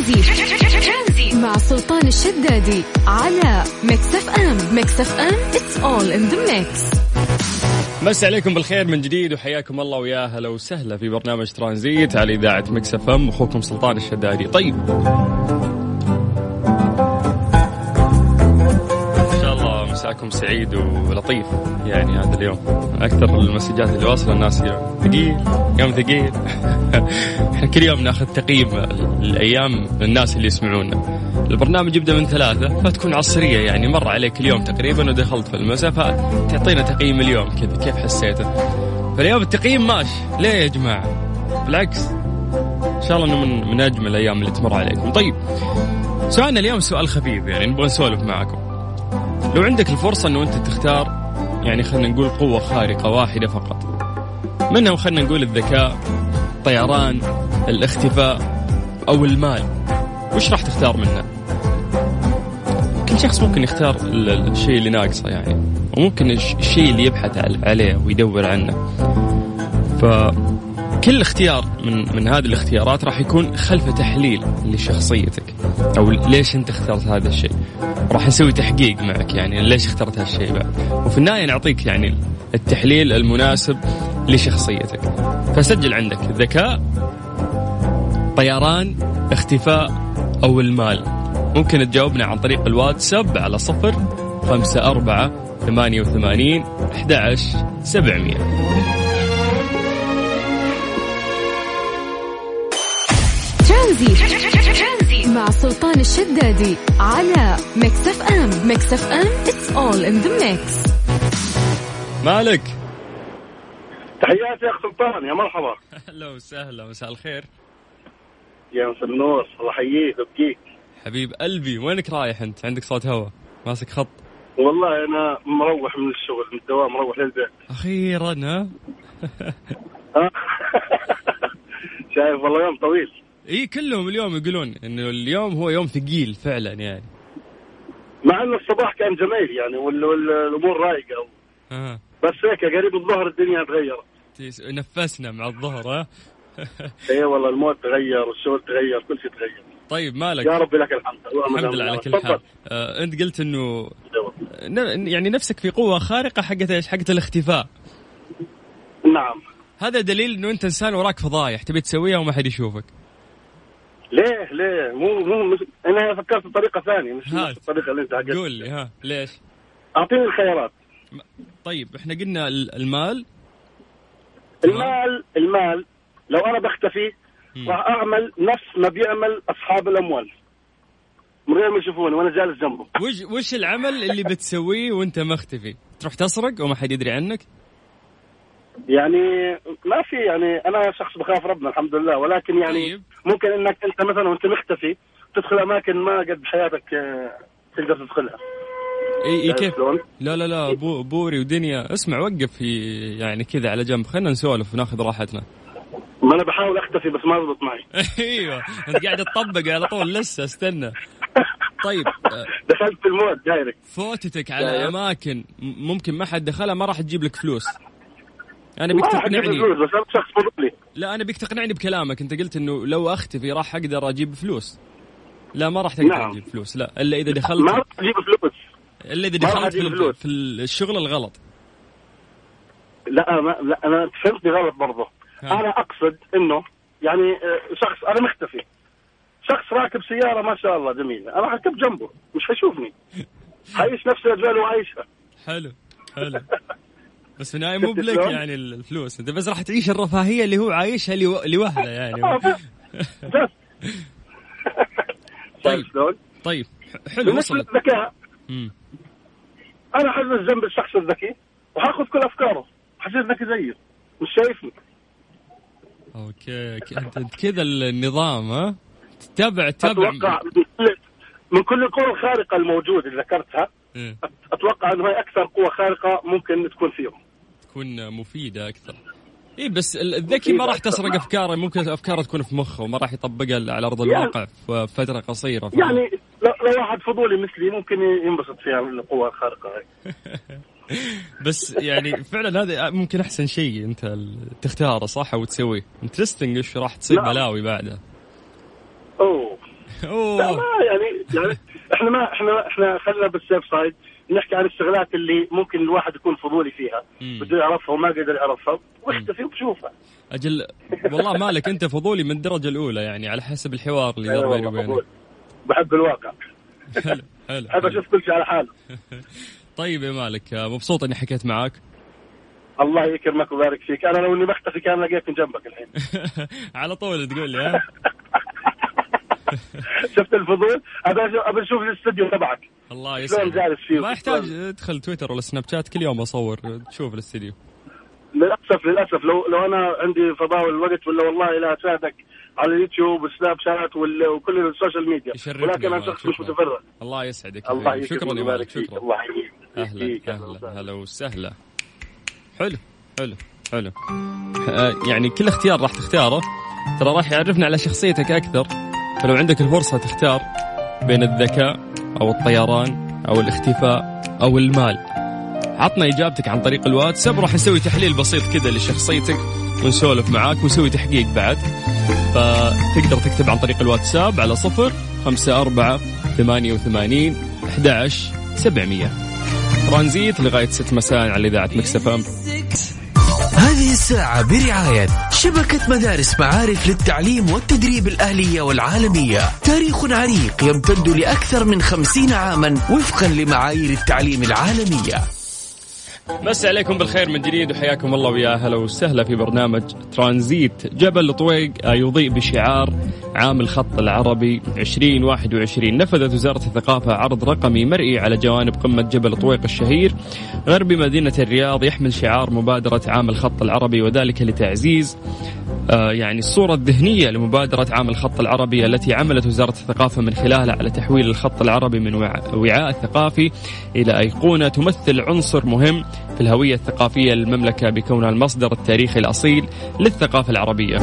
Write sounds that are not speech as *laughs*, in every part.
ترانزيت. مع سلطان الشدادي على ميكس اف ام ميكس اف ام it's all in the mix مسا عليكم بالخير من جديد وحياكم الله ويا هلا وسهلا في برنامج ترانزيت على إذاعة مكس اف ام أخوكم سلطان الشدادي. طيب. مساكم سعيد ولطيف. يعني هذا اليوم أكثر المسجات اللي واصلة الناس ثقيل يوم ثقيل. إحنا *laughs* كل يوم ناخذ تقييم الأيام للناس اللي يسمعونا. البرنامج يبدأ من ثلاثة فتكون عصرية يعني مر عليك اليوم تقريبا ودخلت في المساء فتعطينا تقييم اليوم كذا كيف حسيته؟ فاليوم التقييم ماشي. ليه يا جماعة؟ بالعكس. إن شاء الله إنه من, من أجمل الأيام اللي تمر عليكم. طيب سؤالنا اليوم سؤال خفيف يعني نبغى نسولف معكم. لو عندك الفرصة إنه أنت تختار يعني خلينا نقول قوة خارقة واحدة فقط. منها خلينا نقول الذكاء الطيران الاختفاء أو المال. وش راح تختار منها كل شخص ممكن يختار الشيء اللي ناقصه يعني. وممكن الشيء اللي يبحث عليه ويدور عنه. فكل اختيار من من هذه الاختيارات راح يكون خلف تحليل لشخصيتك. أو ليش أنت اخترت هذا الشيء. راح نسوي تحقيق معك يعني ليش اخترت هالشيء بعد؟ وفي النهاية نعطيك يعني التحليل المناسب لشخصيتك. فسجل عندك ذكاء طيران اختفاء أو المال. ممكن تجاوبنا عن طريق الواتساب على صفر خمسة أربعة ثمانية وثمانين أحد عشر سبعمية. ترانزيت مع سلطان الشدادي على ميكس اف ام ميكس اف ام it's all in the mix. مالك؟ تحياتي يا أخ سلطان يا مرحبا. أهلا وسهلا مساء الخير. يا مساء النور الله يحييك ويبقيك حبيب قلبي وينك رايح أنت؟ عندك صوت هوا؟ ماسك خط؟ والله أنا مروح من الشغل من الدوام مروح للبيت. أخيرا ها؟ *laughs* شايف والله يوم طويل. إي كلهم اليوم يقولون إنه اليوم هو يوم ثقيل فعلا يعني. مع إنه الصباح كان جميل يعني والامور رايقة. آه. بس هيك قريب الظهر الدنيا تغيرت. نفسنا مع الظهر ها؟ *laughs* اي والله الموت تغير والشغل تغير كل شيء تغير. طيب مالك؟ يا رب لك الحمد. الحمد لله على كل حال. آه أنت قلت إنه يعني نفسك في قوة خارقة حقت إيش؟ حقت الاختفاء. نعم. هذا دليل إنه أنت إنسان وراك فضايح تبي تسويها وما حد يشوفك. ليه؟ ليه؟ مو مو مش أنا فكرت بطريقه ثانية مش هات. الطريقة اللي أنت حكيت. قول لي ها. ليش؟ أعطيني الخيارات. طيب إحنا قلنا المال. المال المال لو أنا بختفي راح أعمل نفس ما بيعمل أصحاب الأموال. من غير ما يشوفوني وأنا جالس جنبه وش وش العمل اللي بتسويه وأنت مختفي؟ تروح تسرق وما حد يدري عنك؟ يعني ما في يعني أنا شخص بخاف ربنا الحمد لله ولكن يعني طيب. ممكن إنك أنت مثلا وأنت مختفي تدخل أماكن ما قد بحياتك آه، تقدر تدخلها. إي إي كيف؟ لا لا لا بو بوري ودنيا. اسمع وقف في يعني كذا على جنب. خلينا نسولف وناخذ راحتنا. ما أنا بحاول أختفي بس ما ضبط معي. *laughs* أيوه. أنت قاعد تطبق على طول لسه استنى. طيب آه، *laughs* دخلت في ال mood direct. فوتتك على طيب. أماكن ممكن ما حد دخلها ما راح تجيب لك فلوس. أنا أبيك ما تقنعني. فلوس بس أنا شخص فضولي لا أنا أبيك تقنعني بكلامك. أنت قلت إنه لو أختفي راح أقدر أجيب فلوس. لا ما راح تقدر نعم. تجيب فلوس. لا إلا إذا ما دخلت راح أجيب فلوس. إلا إذا ما دخلت في, فلوس. في الشغل الغلط. لا ما لا أنا فهمتني غلط برضه. ها. أنا أقصد إنه يعني آه، شخص أنا مختفي. شخص راكب سيارة ما شاء الله جميلة. أنا حركب جنبه مش حيشوفني حيعيش *laughs* نفس الأجواء اللي عايشها. حلو حلو. *laughs* بس في النهاية مو بلك؟ يعني الفلوس. أنت بس راح تعيش الرفاهية اللي هو عايشها لو- لوهله يعني. آه، *laughs* طيب. طيب ح- حلو للذكاء مم. أنا حجلس جنب الشخص الذكي وحاخذ كل أفكاره. حصير ذكي زيه مش شايفني. أوكي أنت كذا النظام ها؟ تتابع تتابع أتوقع من كل- القوى الخارقة الموجودة اللي ذكرتها إيه. أتوقع إنه هي أكثر قوة خارقة ممكن تكون فيهم. تكون مفيدة أكثر. اي بس ال- الذكي ما راح تسرق أفكاره ممكن أفكاره تكون في مخه وما راح يطبقها على أرض يعني- الواقع في فترة قصيرة. يعني لو, واحد فضولي مثلي ممكن ينبسط فيها القوة الخارقة هاي. *laughs* بس يعني فعلا هذا ممكن أحسن شيء أنت تختاره صح أو تسويه. interesting إيش راح تصير نعم. بلاوي بعدها أوه. لا ما يعني يعني إحنا ما إحنا إحنا خلينا بال safe side نحكي عن الشغلات اللي ممكن الواحد يكون فضولي فيها. بده يعرفها وما قدر يعرفها. واختفي وبشوفها أجل والله مالك أنت فضولي من الدرجة الأولى يعني على حسب الحوار اللي أيوة دار بيني والله وبينك. بحب الواقع. حلو حلو حلو. أشوف كل شيء على حاله. *laughs* طيب يا مالك مبسوط إني حكيت معاك. الله يكرمك ويبارك فيك. أنا لو إني بختفي كان لقيتني جنبك الحين. *laughs* على طول تقول لي ها؟ *laughs* شفت الفضول؟ ابى ابى أشوف الاستوديو تبعك. الله شلون يسعدك. جالس فيه ما يحتاج ادخل تويتر ولا سناب شات كل يوم اصور تشوف الاستديو. للاسف للأسف لو لو أنا عندي فضاء والوقت ولا والله لا أساعدك على اليوتيوب وال Snapchat وكل ال social media. ولكن أنا شخص مش. متفرغ. الله يسعدك. الله حبيبي. شكرا يا مالك. فيك. شكرا الله يحييك. أهلا. أهلا. هلا وسهلا. حلو حلو حلو. آه، يعني كل اختيار راح تختاره. ترى راح يعرفنا على شخصيتك أكثر. فلو عندك الفرصة تختار بين الذكاء أو الطيران أو الاختفاء أو المال. عطنا إجابتك عن طريق الواتساب راح نسوي تحليل بسيط كذا لشخصيتك ونسولف معاك ونسوي تحقيق بعد. فتقدر تكتب عن طريق الواتساب على صفر خمسة أربعة ثمانية وثمانين أحد عشر سبعمية. ترانزيت لغاية ست مساء على إذاعة مكسف أم. هذه الساعة برعاية شبكة مدارس معارف للتعليم والتدريب الأهلية والعالمية. تاريخ عريق يمتد لأكثر من خمسين عاما وفقا لمعايير التعليم العالمية. مسا عليكم بالخير من جديد وحياكم الله ويا هلا وسهلا في برنامج ترانزيت. جبل طويق آه، يضيء بشعار عام الخط العربي 2021 نفذت وزارة الثقافة عرض رقمي مرئي على جوانب قمة جبل طويق الشهير. غرب مدينة الرياض يحمل شعار مبادرة عام الخط العربي وذلك لتعزيز يعني الصورة الذهنية لمبادرة عام الخط العربي التي عملت وزارة الثقافة من خلالها على تحويل الخط العربي من وع- وعاء الثقافي إلى أيقونة تمثل عنصر مهم في الهوية الثقافية للمملكة بكونها المصدر التاريخي الأصيل للثقافة العربية.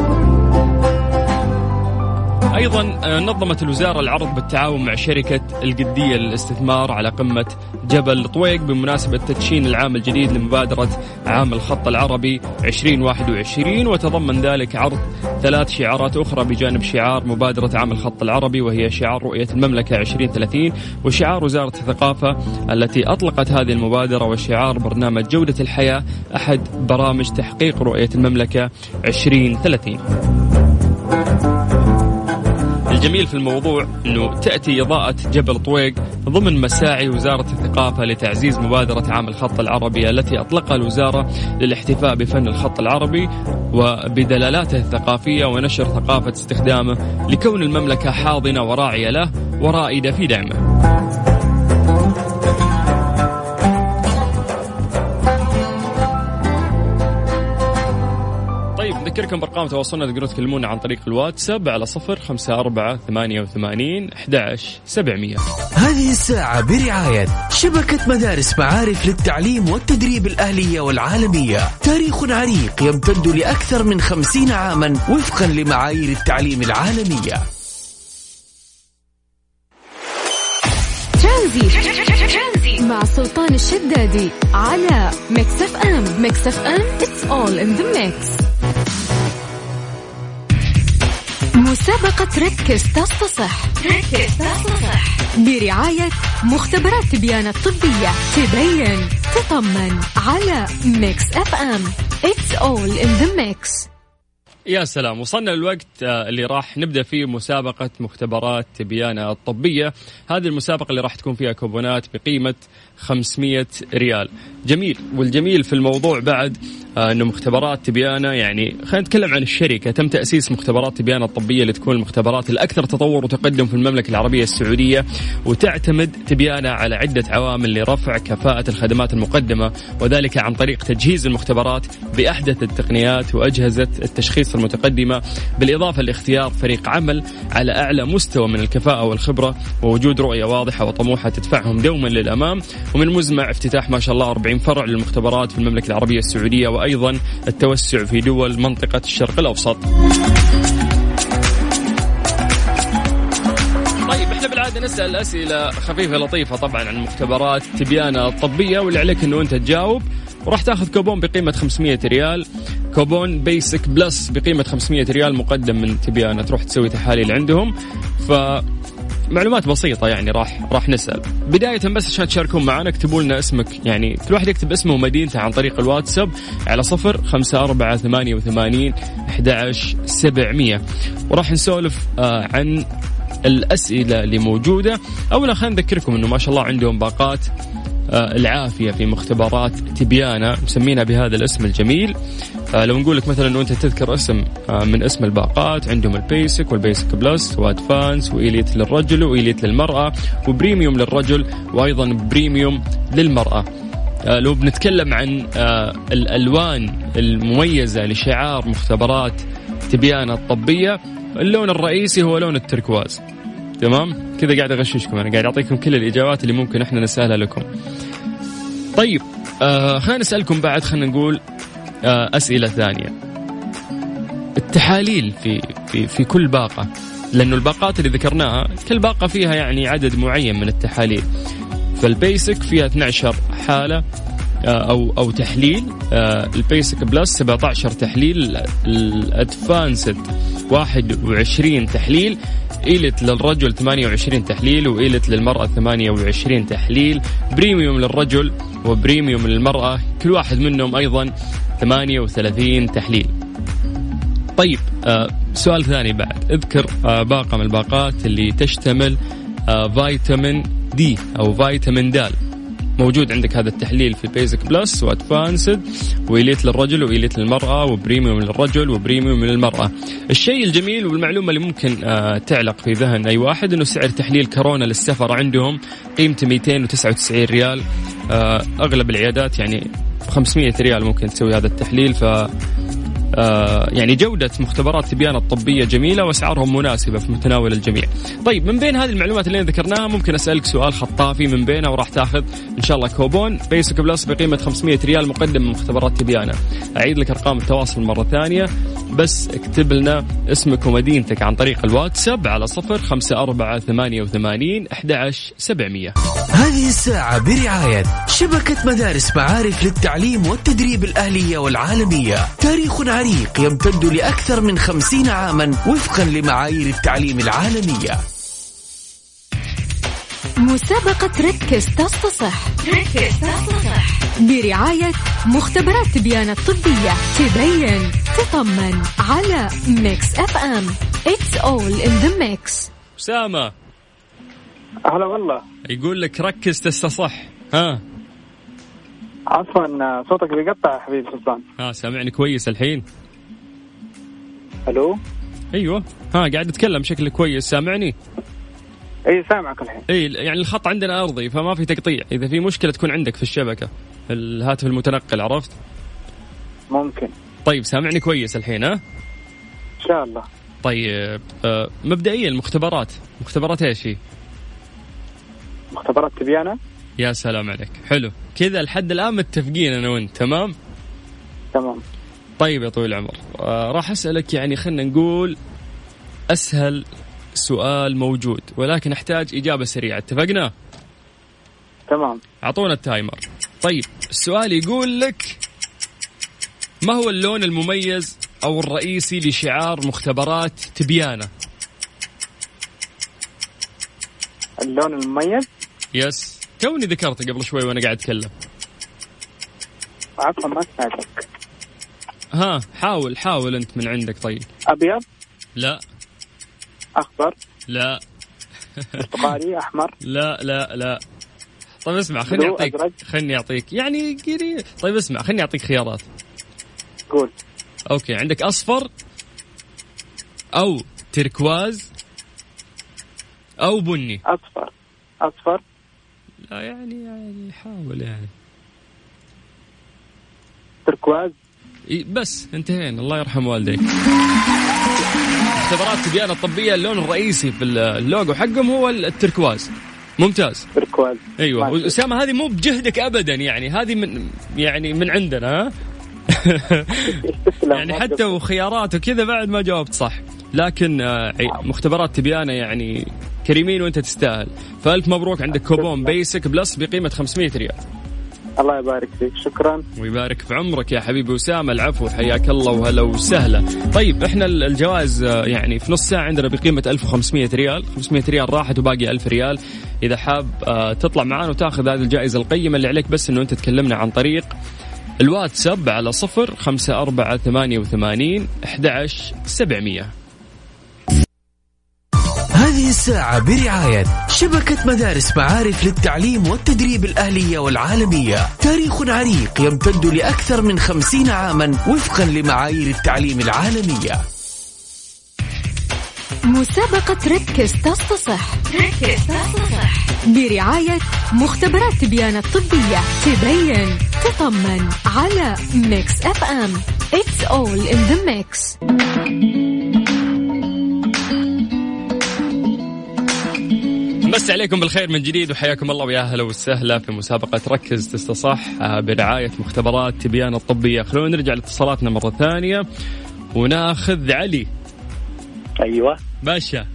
أيضا آه، نظمت الوزارة العرض بالتعاون مع شركة القدية للاستثمار على قمة جبل طويق بمناسبة تدشين العام الجديد لمبادرة عام الخط العربي 2021 وتضمن ذلك عرض ثلاث شعارات أخرى بجانب شعار مبادرة عام الخط العربي وهي شعار رؤية المملكة 2030 وشعار وزارة الثقافة التي أطلقت هذه المبادرة وشعار برنامج جودة الحياة أحد برامج تحقيق رؤية المملكة 2030. الجميل في الموضوع إنه تأتي إضاءة جبل طويق ضمن مساعي وزارة الثقافة لتعزيز مبادرة عام الخط العربي التي أطلقها الوزارة للاحتفاء بفن الخط العربي وبدلالاته الثقافية ونشر ثقافة استخدامه لكون المملكة حاضنة وراعية له ورائدة في دعمه. طيب نذكركم بأرقام تواصلنا تقدرون تكلمونا عن طريق الواتساب على صفر خمسة أربعة ثمانية وثمانين أحد سبعمية. هذه الساعة برعاية شبكة مدارس معارف للتعليم والتدريب الأهلية والعالمية. تاريخ عريق يمتد لأكثر من خمسين عاما وفقا لمعايير التعليم العالمية. ترانزيت. مع سلطان الشدادي على ميكس أف أم. ميكس أف أم it's all in the mix. مسابقة ركز تصح صح ركز تصح صح برعاية مختبرات تبيانة الطبية. تبين تطمن على ميكس اف ام it's all in the mix. يا سلام. وصلنا للوقت آه، اللي راح نبدأ فيه مسابقة مختبرات تبيانة الطبية هذه المسابقة اللي راح تكون فيها كوبونات بقيمة 500 ريال. جميل. والجميل في الموضوع بعد آه، إنه مختبرات تبيانه يعني خلينا نتكلم عن الشركة. تم تأسيس مختبرات تبيانه الطبية اللي تكون المختبرات الأكثر تطور وتقدم في المملكة العربية السعودية وتعتمد تبيانه على عدة عوامل لرفع كفاءة الخدمات المقدمة وذلك عن طريق تجهيز المختبرات بأحدث التقنيات وأجهزة التشخيص المتقدمة بالإضافة لاختيار فريق عمل على أعلى مستوى من الكفاءة والخبرة ووجود رؤية واضحة وطموحة تدفعهم دوما للأمام. ومن مزمع افتتاح ما شاء الله 40 فرع للمختبرات في المملكة العربية السعودية وأيضا التوسع في دول منطقة الشرق الأوسط. طيب إحنا بالعادة نسأل أسئلة خفيفة لطيفة طبعا عن مختبرات تبيانة الطبيه واللي عليك إنه أنت تجاوب. وراح تاخذ كوبون بقيمة 500 ريال. كوبون basic plus بقيمة 500 ريال مقدم من تبيانة تروح تسوي تحاليل عندهم. ف معلومات بسيطة يعني راح راح نسأل. بداية بس عشان تشاركون معنا اكتبوا لنا اسمك. يعني كل واحد يكتب اسمه ومدينته عن طريق الواتساب على صفر خمسة أربعة ثمانية وثمانين سبعمية. وراح نسولف آه عن الأسئلة اللي موجودة. أولا خلينا نذكركم أنه ما شاء الله عندهم باقات آه، العافية في مختبرات تبيانا مسمينها بهذا الاسم الجميل. لو نقول لك مثلا إنه أنت تذكر اسم آه، من اسم الباقات عندهم البيسك والبيسك بلس وادفانس واليت للرجل واليت للمرأة وبريميوم للرجل وأيضا بريميوم للمرأة. لو بنتكلم عن الألوان المميزة لشعار مختبرات تبيانة الطبيه اللون الرئيسي هو لون التركواز. تمام؟ كذا قاعد أغششكم أنا قاعد أعطيكم كل الإجابات اللي ممكن إحنا نسألها لكم. طيب آه خلينا نسألكم بعد خلينا نقول آه أسئلة ثانية. التحاليل في في في كل باقة لأنه الباقات اللي ذكرناها كل باقة فيها يعني عدد معين من التحاليل. فال Basic فيها 12 حالة آه، أو أو تحليل. آه، ال Basic Plus 17 تحليل ال Advanced 21 تحليل Elite للرجل 28 تحليل و Elite للمرأة 28 تحليل. Premium للرجل و Premium للمرأة كل واحد منهم أيضا 38 تحليل. طيب آه سؤال ثاني بعد. اذكر آه باقة من الباقات اللي تشتمل آه فيتامين D أو فيتامين دال. موجود عندك هذا التحليل في Basic Plus و Advanced وإليت للرجل وإليت للمرأة وبريميوم للرجل وبريميوم للمرأة الشيء الجميل والمعلومة اللي ممكن آه تعلق في ذهن أي واحد أنه سعر تحليل كورونا للسفر عندهم قيمته 299 ريال. آه أغلب العيادات يعني 500 ريال ممكن تسوي هذا التحليل ف يعني جودة مختبرات تبيان الطبية جميلة وأسعارهم مناسبة في متناول الجميع. طيب من بين هذه المعلومات اللي ذكرناها ممكن أسألك سؤال خطافي من بينها وراح تاخذ إن شاء الله كوبون. Basic Plus بقيمة 500 ريال مقدم من مختبرات تبيانة أعيد لك أرقام التواصل مرة ثانية. بس اكتب لنا اسمك ومدينتك عن طريق الواتساب على صفر خمسة أربعة ثمانية وثمانين أحد سبعمية. هذه الساعة برعاية شبكة مدارس معارف للتعليم والتدريب الأهلية والعالمية. تاريخ عريق يمتد لأكثر من خمسين عاما وفقا لمعايير التعليم العالمية. مسابقة ركز تصح ركز تصح برعاية مختبرات تبيان الطبية. تبين تطمن على Mix FM It's all in the mix. أسامة هلا والله. يقول لك ركز تصح ها. عفوا صوتك بيقطع يا حبيبي سلطان. ها سامعني كويس الحين؟ ألو؟ أيوه. ها قاعد أتكلم بشكل كويس سامعني؟ إي سامعك الحين. إي يعني الخط عندنا أرضي فما في تقطيع. إذا في مشكلة تكون عندك في الشبكة الهاتف المتنقل عرفت؟ ممكن. طيب سامعني كويس الحين ها؟ إن شاء الله. طيب آه مبدئيا مختبرات. مختبرات إيش هي؟ مختبرات تبيانه يا سلام عليك. حلو. كذا لحد الآن متفقين أنا وأنت. تمام؟ تمام. طيب يا طويل العمر. آه راح أسألك يعني خلينا نقول أسهل سؤال موجود ولكن أحتاج إجابة سريعة. اتفقنا؟ تمام. أعطونا ال timer. طيب السؤال يقول لك ما هو اللون المميز أو الرئيسي لشعار مختبرات تبيانه اللون المميز؟ yes. توني ذكرته قبل شوي وأنا قاعد اتكلم. عفوا ما سمعتك ها حاول حاول انت من عندك طيب. أبيض؟ لا. أخضر؟ لا. برتقالي؟ *laughs* أحمر؟ لا لا لا. طيب اسمع خليني اعطيك خليني أعطيك. يعني قريب طيب اسمع خليني أعطيك خيارات. قول. أوكي عندك أصفر أو تركواز أو بني. أصفر. أصفر؟ لا يعني يعني حاول يعني. تركواز؟ بس انتهينا. الله يرحم والديك. مختبرات تبيان الطبية اللون الرئيسي في اللوجو حقهم هو التركواز. ممتاز. تركواز. أيوه. اسامه هذه مو بجهدك ابدا يعني. هذه من يعني من عندنا ها؟ يعني حتى وخيارات وكذا بعد ما جاوبت صح. لكن آه، مختبرات تبيانه يعني كريمين وانت تستاهل. فألف مبروك عندك كوبون Basic Plus بقيمة 500 ريال. الله يبارك فيك. شكرا. ويبارك في عمرك يا حبيبي أسامة العفو حياك الله وهلا وسهلا. طيب إحنا ال- الجوائز آه، يعني في نص ساعة عندنا بقيمة 1500 ريال. 500 ريال راحت وباقي 1000 ريال. إذا حاب آه، تطلع معنا وتأخذ هذه الجائزة القيمة اللي عليك بس إنه أنت تكلمنا عن طريق الواتساب على صفر خمسة أربعة ثمانية وثمانين أحد سبعمية. هذه الساعة برعاية شبكة مدارس معارف للتعليم والتدريب الأهلية والعالمية. تاريخ عريق يمتد لأكثر من خمسين عاما وفقا لمعايير التعليم العالمية. مسابقة ركز تصح ركز تصح برعاية مختبرات تبيان الطبية. تبين تطمن على Mix FM It's all in the mix. بس عليكم بالخير من جديد وحياكم الله ويا أهلا وسهلا في مسابقة ركز تستصح آه، برعاية مختبرات تبيان الطبية. خلونا نرجع لاتصالاتنا مرة ثانية وناخذ علي. أيوه. باشا.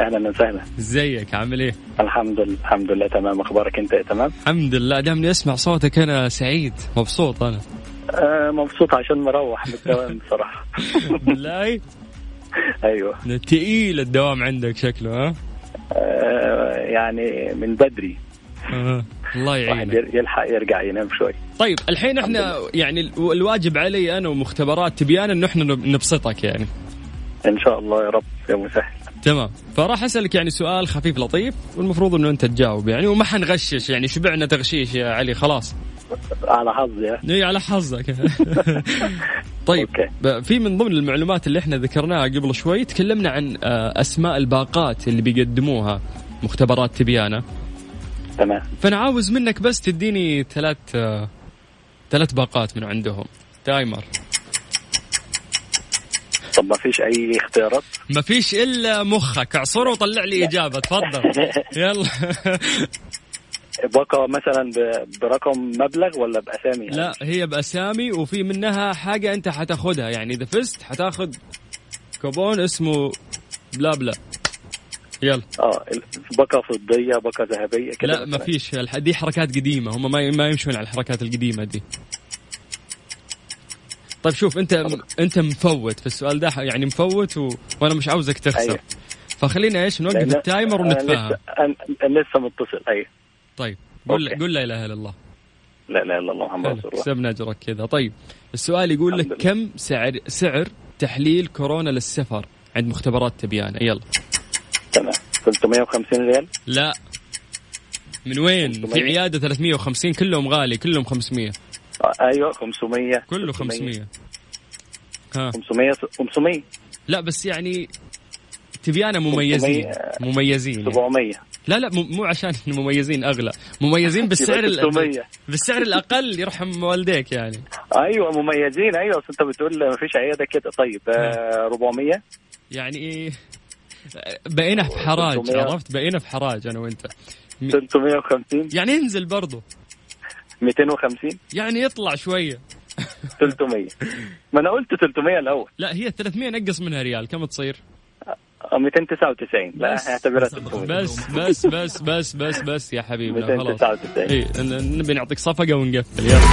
أهلا وسهلا. إزيك؟ عامل إيه؟ الحمد لله الحمد لله تمام. أخبارك أنت؟ تمام. الحمد لله. دامني أسمع صوتك أنا سعيد. مبسوط أنا. آه مبسوط عشان مروح من الدوام بصراحة. *laughs* بالله؟ أيوه. تقيل الدوام عندك شكله ها؟ آه يعني من بدري. الله يعينك. يلحق يرجع ينام شوي. طيب الحين إحنا يعني ال- الواجب علي أنا ومختبرات تبيان انه إحنا نب- نبسطك يعني. إن شاء الله يا رب يا مسهل تمام. فراح أسألك يعني سؤال خفيف لطيف والمفروض إنه أنت تجاوب يعني وما حنغشش يعني شبعنا تغشيش يا علي خلاص. على حظي؟ اي على حظك. *laughs* طيب okay. في من ضمن المعلومات اللي إحنا ذكرناها قبل شوي تكلمنا عن آه، أسماء الباقات اللي بيقدموها مختبرات تبيانه تمام. فأنا عاوز منك بس تديني ثلاث آه، ثلاث باقات من عندهم. timer. طب ما فيش أي اختيارات؟ ما فيش إلا مخك. اعصره وطلع لي إجابة. تفضل. *laughs* يلا. *laughs* بقى مثلا برقم مبلغ ولا بأسامي يعني؟ لا هي بأسامي وفي منها حاجة أنت حتاخدها. يعني اذا فزت حتاخذ كوبون اسمه بلا بلا. يلا. آه بقى فضية بقى ذهبية كده لا ما. فيش دي حركات قديمة. هم ما ما يمشون على الحركات القديمة دي. طيب شوف أنت أنت مفوت في السؤال ده. يعني مفوت و... وأنا مش عاوزك تخسر. أيوة. فخلينا إيش نوقف ال timer ونتفاهم. لسه لسه متصل. أيوه. طيب قول okay. قول لا إله إلا الله. لا إله إلا الله محمد رسول الله. كسبنا أجرك كذا. طيب السؤال يقول لك. كم سعر سعر تحليل كورونا للسفر؟ عند مختبرات تبيان. يلا. تمام. 350 ريال؟ لا. من وين؟ في 500. عيادة 350 كلهم غالي كلهم 500 آه، أيوه 500 كله 500 ها. 500 500 لا بس يعني تبيانة مميزين. 500. مميزين يعني. 700 لا لا مو عشان مميزين أغلى. مميزين *laughs* بالسعر يبقى ال- 600. بالسعر الأقل يرحم والديك يعني. أيوه مميزين. أيوه اصل أنت بتقول ما فيش عيادة كده. طيب آه 400 يعني بقينا في حراج 300. عرفت؟ بقينا في حراج أنا وأنت. 350 يعني انزل برضو. 250 يعني يطلع شوية. 300 ما أنا قلت 300 الأول. لا هي 300 نقص منها ريال. كم تصير؟ 299 لا بس. أعتبرها 300 بس بس بس بس بس بس يا خلاص. 299 اي نبي نعطيك صفقة ونقفل يلا. *laughs*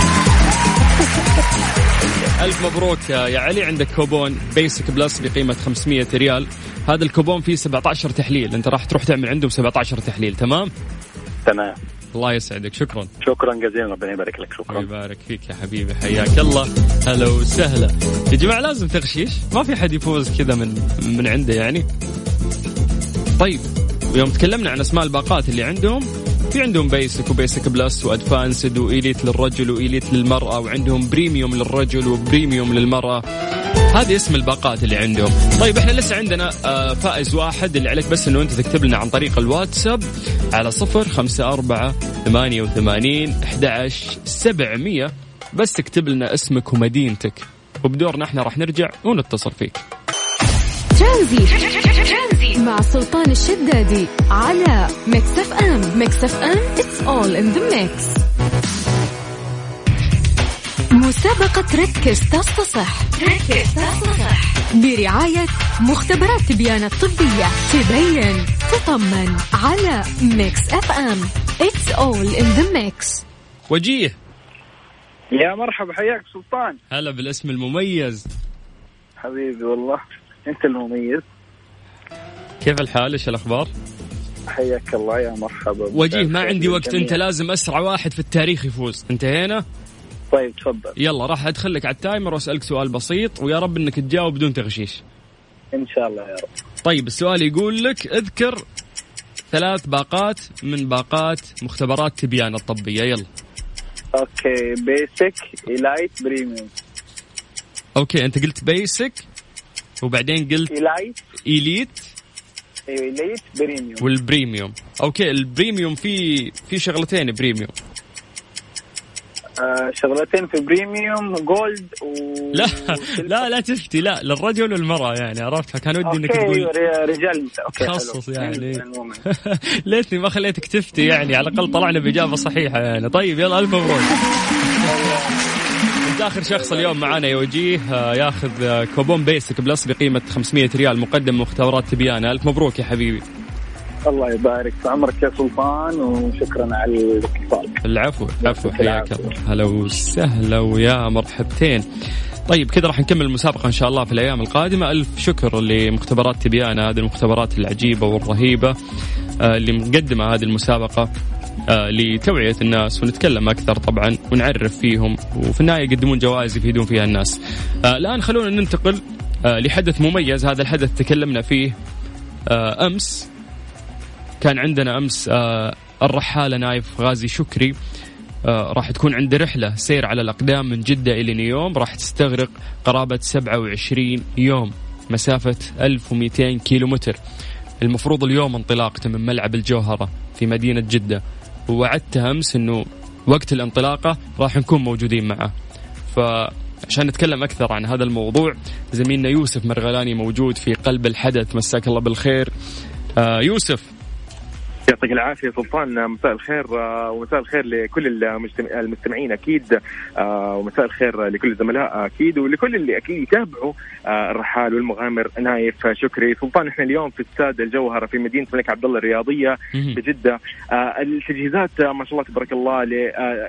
ألف مبروك يا يا علي. عندك كوبون Basic Plus بقيمة 500 ريال. هذا الكوبون فيه 17 تحليل. أنت راح تروح تعمل عندهم 17 تحليل تمام؟ تمام. الله يسعدك. شكرا. شكرا جزيلا. ربنا يبارك لك. شكرا. ويبارك فيك يا حبيبي. حياك الله. هلا وسهلا. يا جماعة لازم تغشيش. ما في حد يفوز كذا من من عنده يعني. طيب ويوم تكلمنا عن أسماء الباقات اللي عندهم. في عندهم بيسك وبيسك بلس وادفانسد وايليت للرجل وايليت للمرأة وعندهم Premium للرجل و Premium للمرأة. هذه اسم الباقات اللي عندهم طيب إحنا لسه عندنا آه، فائز واحد اللي عليك بس إنه أنت تكتب لنا عن طريق الواتساب على صفر خمسة أربعة ثمانية وثمانين أحد سبعمية. بس تكتب لنا اسمك ومدينتك. وبدورنا إحنا راح نرجع ونتصل فيك. ترانزي مع سلطان الشدادي على Mix FM. Mix FM it's all in the mix. مسابقة ركز تصتصح ركز تصتصح برعاية مختبرات تبيان الطبية. تبين تطمن. على Mix FM. It's all in the mix. وجيه. يا مرحبا حياك سلطان. هلا بالاسم المميز. حبيبي والله أنت المميز. كيف الحال؟ إيش الأخبار؟ حياك الله يا مرحبا. وجيه ما عندي وقت جميل. أنت لازم أسرع واحد في التاريخ يفوز. انتهينا؟ طيب تفضل. يلا راح أدخلك على ال timer وأسألك سؤال بسيط ويا رب إنك تجاوب بدون تغشيش. إن شاء الله يا رب. طيب السؤال يقول لك اذكر ثلاث باقات من باقات مختبرات تبيان الطبيه يلا. okay basic elite premium okay أنت قلت basic وبعدين قلت elite elite أيوه ال elite premium وال premium okay ال premium في في شغلتين premium آه شغلتين في premium gold و لا لا لا تفتي لا للرجل والمراه يعني عرفت؟ فكان ودي إنك تقول رجال okay حلو. خصص يعني. *laughs* ليتني ما خليتك تفتي يعني؟ على الأقل طلعنا بإجابة صحيحة يعني. طيب يلا ألف مبروك. *laughs* أنت آخر شخص اليوم معانا يا وجيه آه، ياخذ آه، كوبون basic plus بقيمة 500 ريال مقدم مختبرات تبيان ألف مبروك يا حبيبي. الله يبارك في عمرك يا سلطان وشكرا على الاتصال. العفو العفو حياك الله. هلا وسهلا ويا مرحبتين. طيب كذا راح نكمل المسابقة إن شاء الله في الأيام القادمة. ألف شكر لمختبرات تبيانة هذه المختبرات العجيبة والرهيبة آه، اللي مقدمة هذه المسابقة آه، لتوعية الناس ونتكلم أكثر طبعا ونعرف فيهم وفي النهاية يقدمون جوائز يفيدون فيها الناس. آه، الآن خلونا ننتقل لحدث مميز. هذا الحدث تكلمنا فيه أمس كان عندنا أمس آه الرحالة نايف غازي شكري آه راح تكون عنده رحلة سير على الأقدام من جدة إلى نيوم راح تستغرق قرابة 27 يوم مسافة 1200 كيلو متر المفروض اليوم انطلاقته من ملعب الجوهرة في مدينة جدة. ووعدته أمس إنه وقت الانطلاقة راح نكون موجودين معه. فعشان نتكلم أكثر عن هذا الموضوع زميلنا يوسف مرغلاني موجود في قلب الحدث. مساك الله بالخير. آه يوسف. يعطيك العافية سلطان. مساء الخير آه، ومساء الخير لكل المستمعين أكيد آه، ومساء الخير لكل الزملاء أكيد ولكل اللي أكيد يتابعوا آه، الرحال والمغامر نايف. شكري. سلطان إحنا اليوم في استاد الجوهرة في مدينة الملك عبد الله الرياضية. بجده التجهيزات ما شاء الله تبارك الله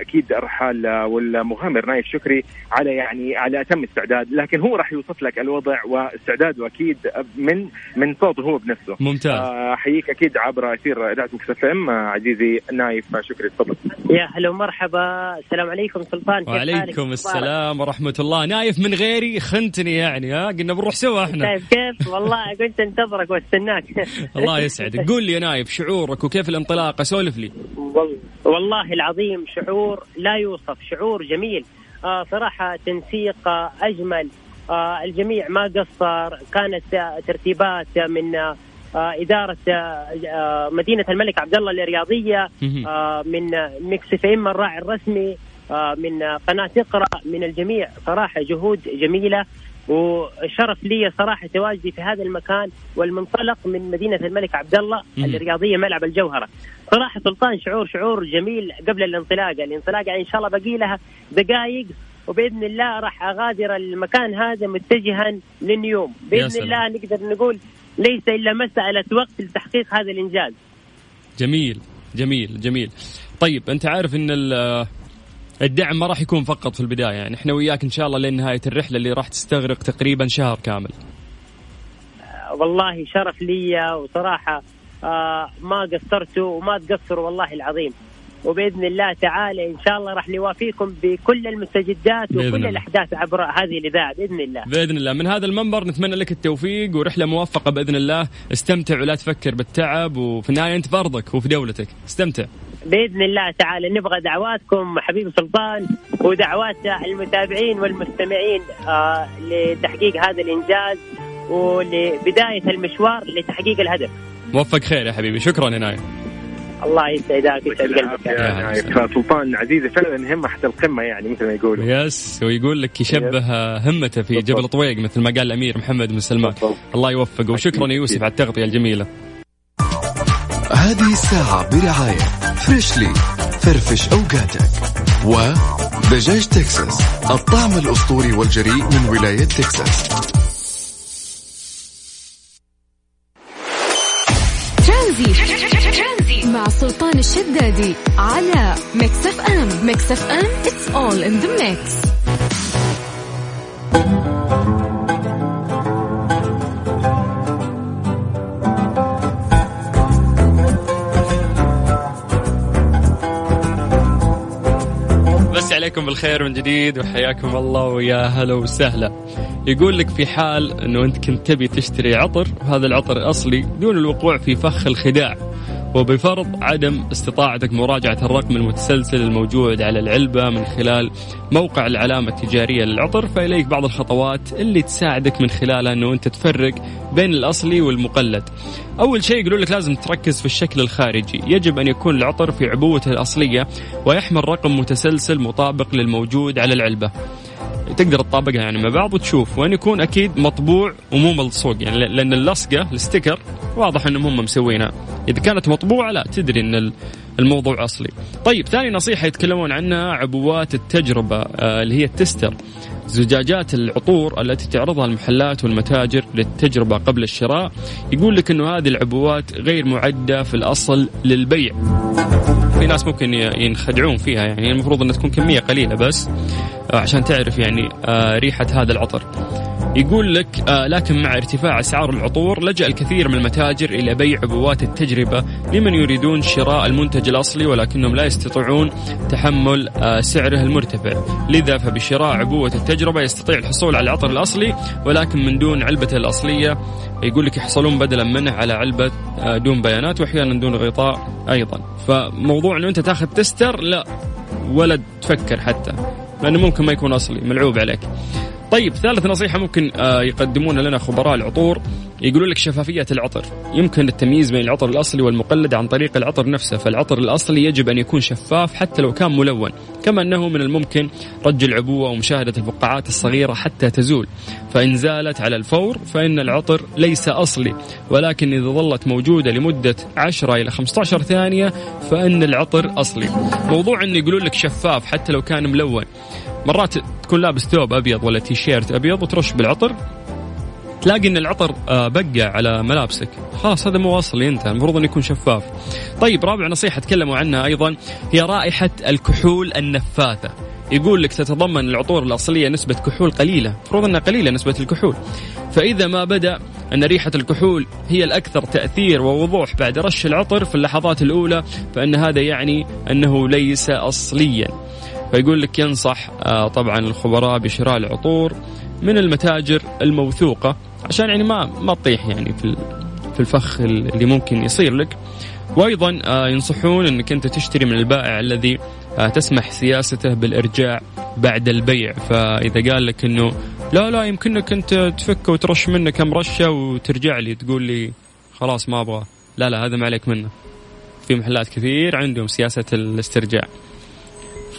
أكيد الرحال والمغامر نايف. شكري. على يعني على أتم استعداد لكن هو راح يوصف لك الوضع واستعداده أكيد من من صوته هو بنفسه. ممتاز. احييك أكيد عبر اثير اذاعه Mix FM عزيزي نايف شكري تفضل يا هلا ومرحبا. السلام عليكم سلطان. كيف حالك؟ وعليكم مبارك. السلام ورحمة الله. نايف من غيري خنتني يعني ها؟ قلنا بنروح سوا إحنا. طيب كيف؟ والله كنت انتظرك واستناك. *laughs* الله يسعدك. قول لي يا نايف شعورك وكيف الانطلاقة سولف لي. وال- والله العظيم شعور لا يوصف شعور جميل. آه صراحة تنسيق آه أجمل. آه الجميع ما قصر كانت ترتيبات من آه آه إدارة آه آه مدينة الملك عبد الله. آه من Mix FM الراعي الرسمي من قناة اقرأ من الجميع صراحة جهود جميلة وشرف لي صراحة تواجدي في هذا المكان والمنطلق من مدينة الملك عبد الله مم. الرياضية ملعب الجوهرة صراحة سلطان شعور شعور جميل قبل الانطلاقة الانطلاقة إن شاء الله باقي لها دقائق وبإذن الله راح أغادر المكان هذا متجها للنيوم سلام. الله نقدر نقول ليس إلا مسألة وقت لتحقيق هذا الإنجاز. جميل جميل جميل. طيب أنت عارف إن ال- الدعم ما راح يكون فقط في البداية يعني إحنا وياك إن شاء الله لين نهاية الرحلة اللي راح تستغرق تقريبا شهر كامل. والله شرف لي وصراحة آه ما قصرتوا وما تقصروا والله العظيم. وبإذن الله تعالى إن شاء الله راح نوافيكم بكل المستجدات وكل الله. الأحداث عبر هذه الإذاعة بإذن الله. بإذن الله. من هذا المنبر نتمنى لك التوفيق ورحلة موفقة بإذن الله. استمتع ولا تفكر بالتعب وفي النهاية أنت في أرضك وفي دولتك. استمتع. بإذن الله تعالى نبغى دعواتكم حبيب سلطان ودعوات المتابعين والمستمعين آه لتحقيق هذا الإنجاز ولبداية المشوار لتحقيق الهدف. موفق خير يا حبيبي. شكرا يا نايف الله يسعدك ويسعد قلبك يا. سلطان عزيزي فعلا همه حتى القمة يعني مثل ما يقولوا. yes ويقول لك يشبه همته في جبل. طويق مثل ما قال الامير محمد بن سلمان. الله يوفقه. وشكرا يا يوسف على التغطية الجميلة. هذه الساعة برعاية Freshly فرفش أوقاتك. ودجاج تكساس الطعم الأسطوري والجريء من ولاية تكساس الشدادي على Mix FM Mix FM it's all in the mix. عليكم بالخير من جديد وحياكم الله ويا هلا وسهلا. يقول لك في حال إنه أنت كنت تبي تشتري عطر وهذا العطر أصلي دون الوقوع في فخ الخداع. وبفرض عدم استطاعتك مراجعة الرقم المتسلسل الموجود على العلبة من خلال موقع العلامة التجارية للعطر فإليك بعض الخطوات اللي تساعدك من خلالها أنه أنت تفرق بين الأصلي والمقلد. أول شيء يقولون لك لازم تركز في الشكل الخارجي. يجب أن يكون العطر في عبوته الأصلية ويحمل رقم متسلسل مطابق للموجود على العلبة. تقدر تطابقها يعني مع بعض وتشوف وين يكون أكيد مطبوع ومو ملصوق يعني لأن اللصقة الستيكر واضح انهم هم مسوينها. إذا كانت مطبوعة لا تدري إن الموضوع أصلي. طيب ثاني نصيحة يتكلمون عنها عبوات التجربة آه، اللي هي التستر. زجاجات العطور التي تعرضها المحلات والمتاجر للتجربة قبل الشراء يقول لك إنه هذه العبوات غير معدة في الأصل للبيع. في ناس ممكن ينخدعون فيها يعني المفروض إنها تكون كمية قليلة بس آه، عشان تعرف يعني آه، ريحة هذا العطر. يقول لك آه لكن مع ارتفاع أسعار العطور لجأ الكثير من المتاجر إلى بيع عبوات التجربة لمن يريدون شراء المنتج الأصلي ولكنهم لا يستطيعون تحمل سعره المرتفع، لذا فبشراء عبوة التجربة يستطيع الحصول على العطر الأصلي ولكن من دون علبته الأصلية يقول لك يحصلون بدلا منه على علبة آه دون بيانات وأحيانا دون غطاء أيضا، فموضوع إنه أنت تأخذ تستر لا ولا تفكر حتى لأنه ممكن ما يكون أصلي ملعوب عليك. طيب ثالث نصيحة ممكن آه، يقدمون لنا خبراء العطور. يقولون لك شفافية العطر. يمكن التمييز بين العطر الأصلي والمقلد عن طريق العطر نفسه فالعطر الأصلي يجب أن يكون شفاف حتى لو كان ملون كما أنه من الممكن رج العبوة ومشاهدة الفقاعات الصغيرة حتى تزول. فإن زالت على الفور فإن العطر ليس أصلي ولكن إذا ظلت موجودة لمدة 10 إلى 15 ثانية فإن العطر أصلي. موضوع أن يقولون لك شفاف حتى لو كان ملون. مرات تكون لابس ثوب أبيض ولا تي شيرت أبيض وترش بالعطر تلاقي إن العطر آه، بقع على ملابسك. خلاص هذا مو اصلي انت المفروض إنه يكون شفاف. طيب رابع نصيحة تكلموا عنها أيضا هي رائحة الكحول النفاثة. يقول لك تتضمن العطور الأصلية نسبة كحول قليلة. المفروض إنها قليلة نسبة الكحول. فإذا ما بدأ أن ريحة الكحول هي الأكثر تأثير ووضوح بعد رش العطر في اللحظات الأولى فإن هذا يعني أنه ليس اصليا. فيقول لك ينصح آه، طبعا الخبراء بشراء العطور من المتاجر الموثوقة عشان يعني ما ما تطيح يعني في في الفخ اللي ممكن يصير لك. وأيضا آه، ينصحون إنك أنت تشتري من البائع الذي آه، تسمح سياسته بالإرجاع بعد البيع. فإذا قال لك إنه لا لا يمكنك أنت تفك وترش منه كم رشة وترجع لي تقول لي خلاص ما أبغى لا لا هذا ما عليك منه. في محلات كثير عندهم سياسة الاسترجاع.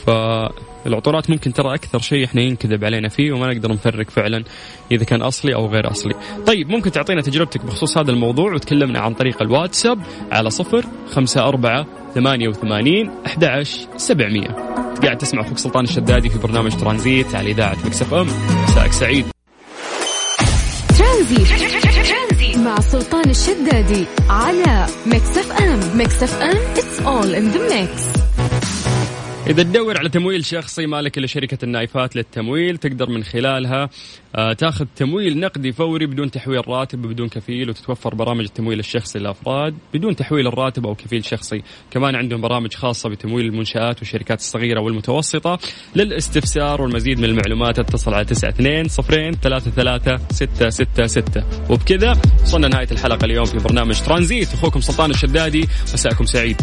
فالعطورات ممكن ترى أكثر شيء إحنا ينكذب علينا فيه وما نقدر نفرق فعلا إذا كان أصلي أو غير أصلي. طيب ممكن تعطينا تجربتك بخصوص هذا الموضوع وتكلمنا عن طريق الواتساب على صفر خمسة أربعة ثمانية وثمانين أحد سبعمية. قاعد تسمع أخوك سلطان الشدادي في برنامج ترانزيت على إذاعة Mix FM. مساءك سعيد. ترانزيت. مع سلطان الشدادي على Mix FM. Mix FM it's all in the mix. إذا تدور على تمويل شخصي مالك إلا شركة النايفات للتمويل تقدر من خلالها آه، تاخذ تمويل نقدي فوري بدون تحويل راتب وبدون كفيل وتتوفر برامج التمويل الشخصي للأفراد بدون تحويل الراتب أو كفيل شخصي. كمان عندهم برامج خاصة بتمويل المنشآت والشركات الصغيرة والمتوسطة للاستفسار والمزيد من المعلومات. اتصل على 92 صفرين ثلاثة ثلاثة ستة ستة ستة. وبكذا وصلنا نهاية الحلقة اليوم في برنامج ترانزيت. أخوكم سلطان الشدادي مساءكم سعيد.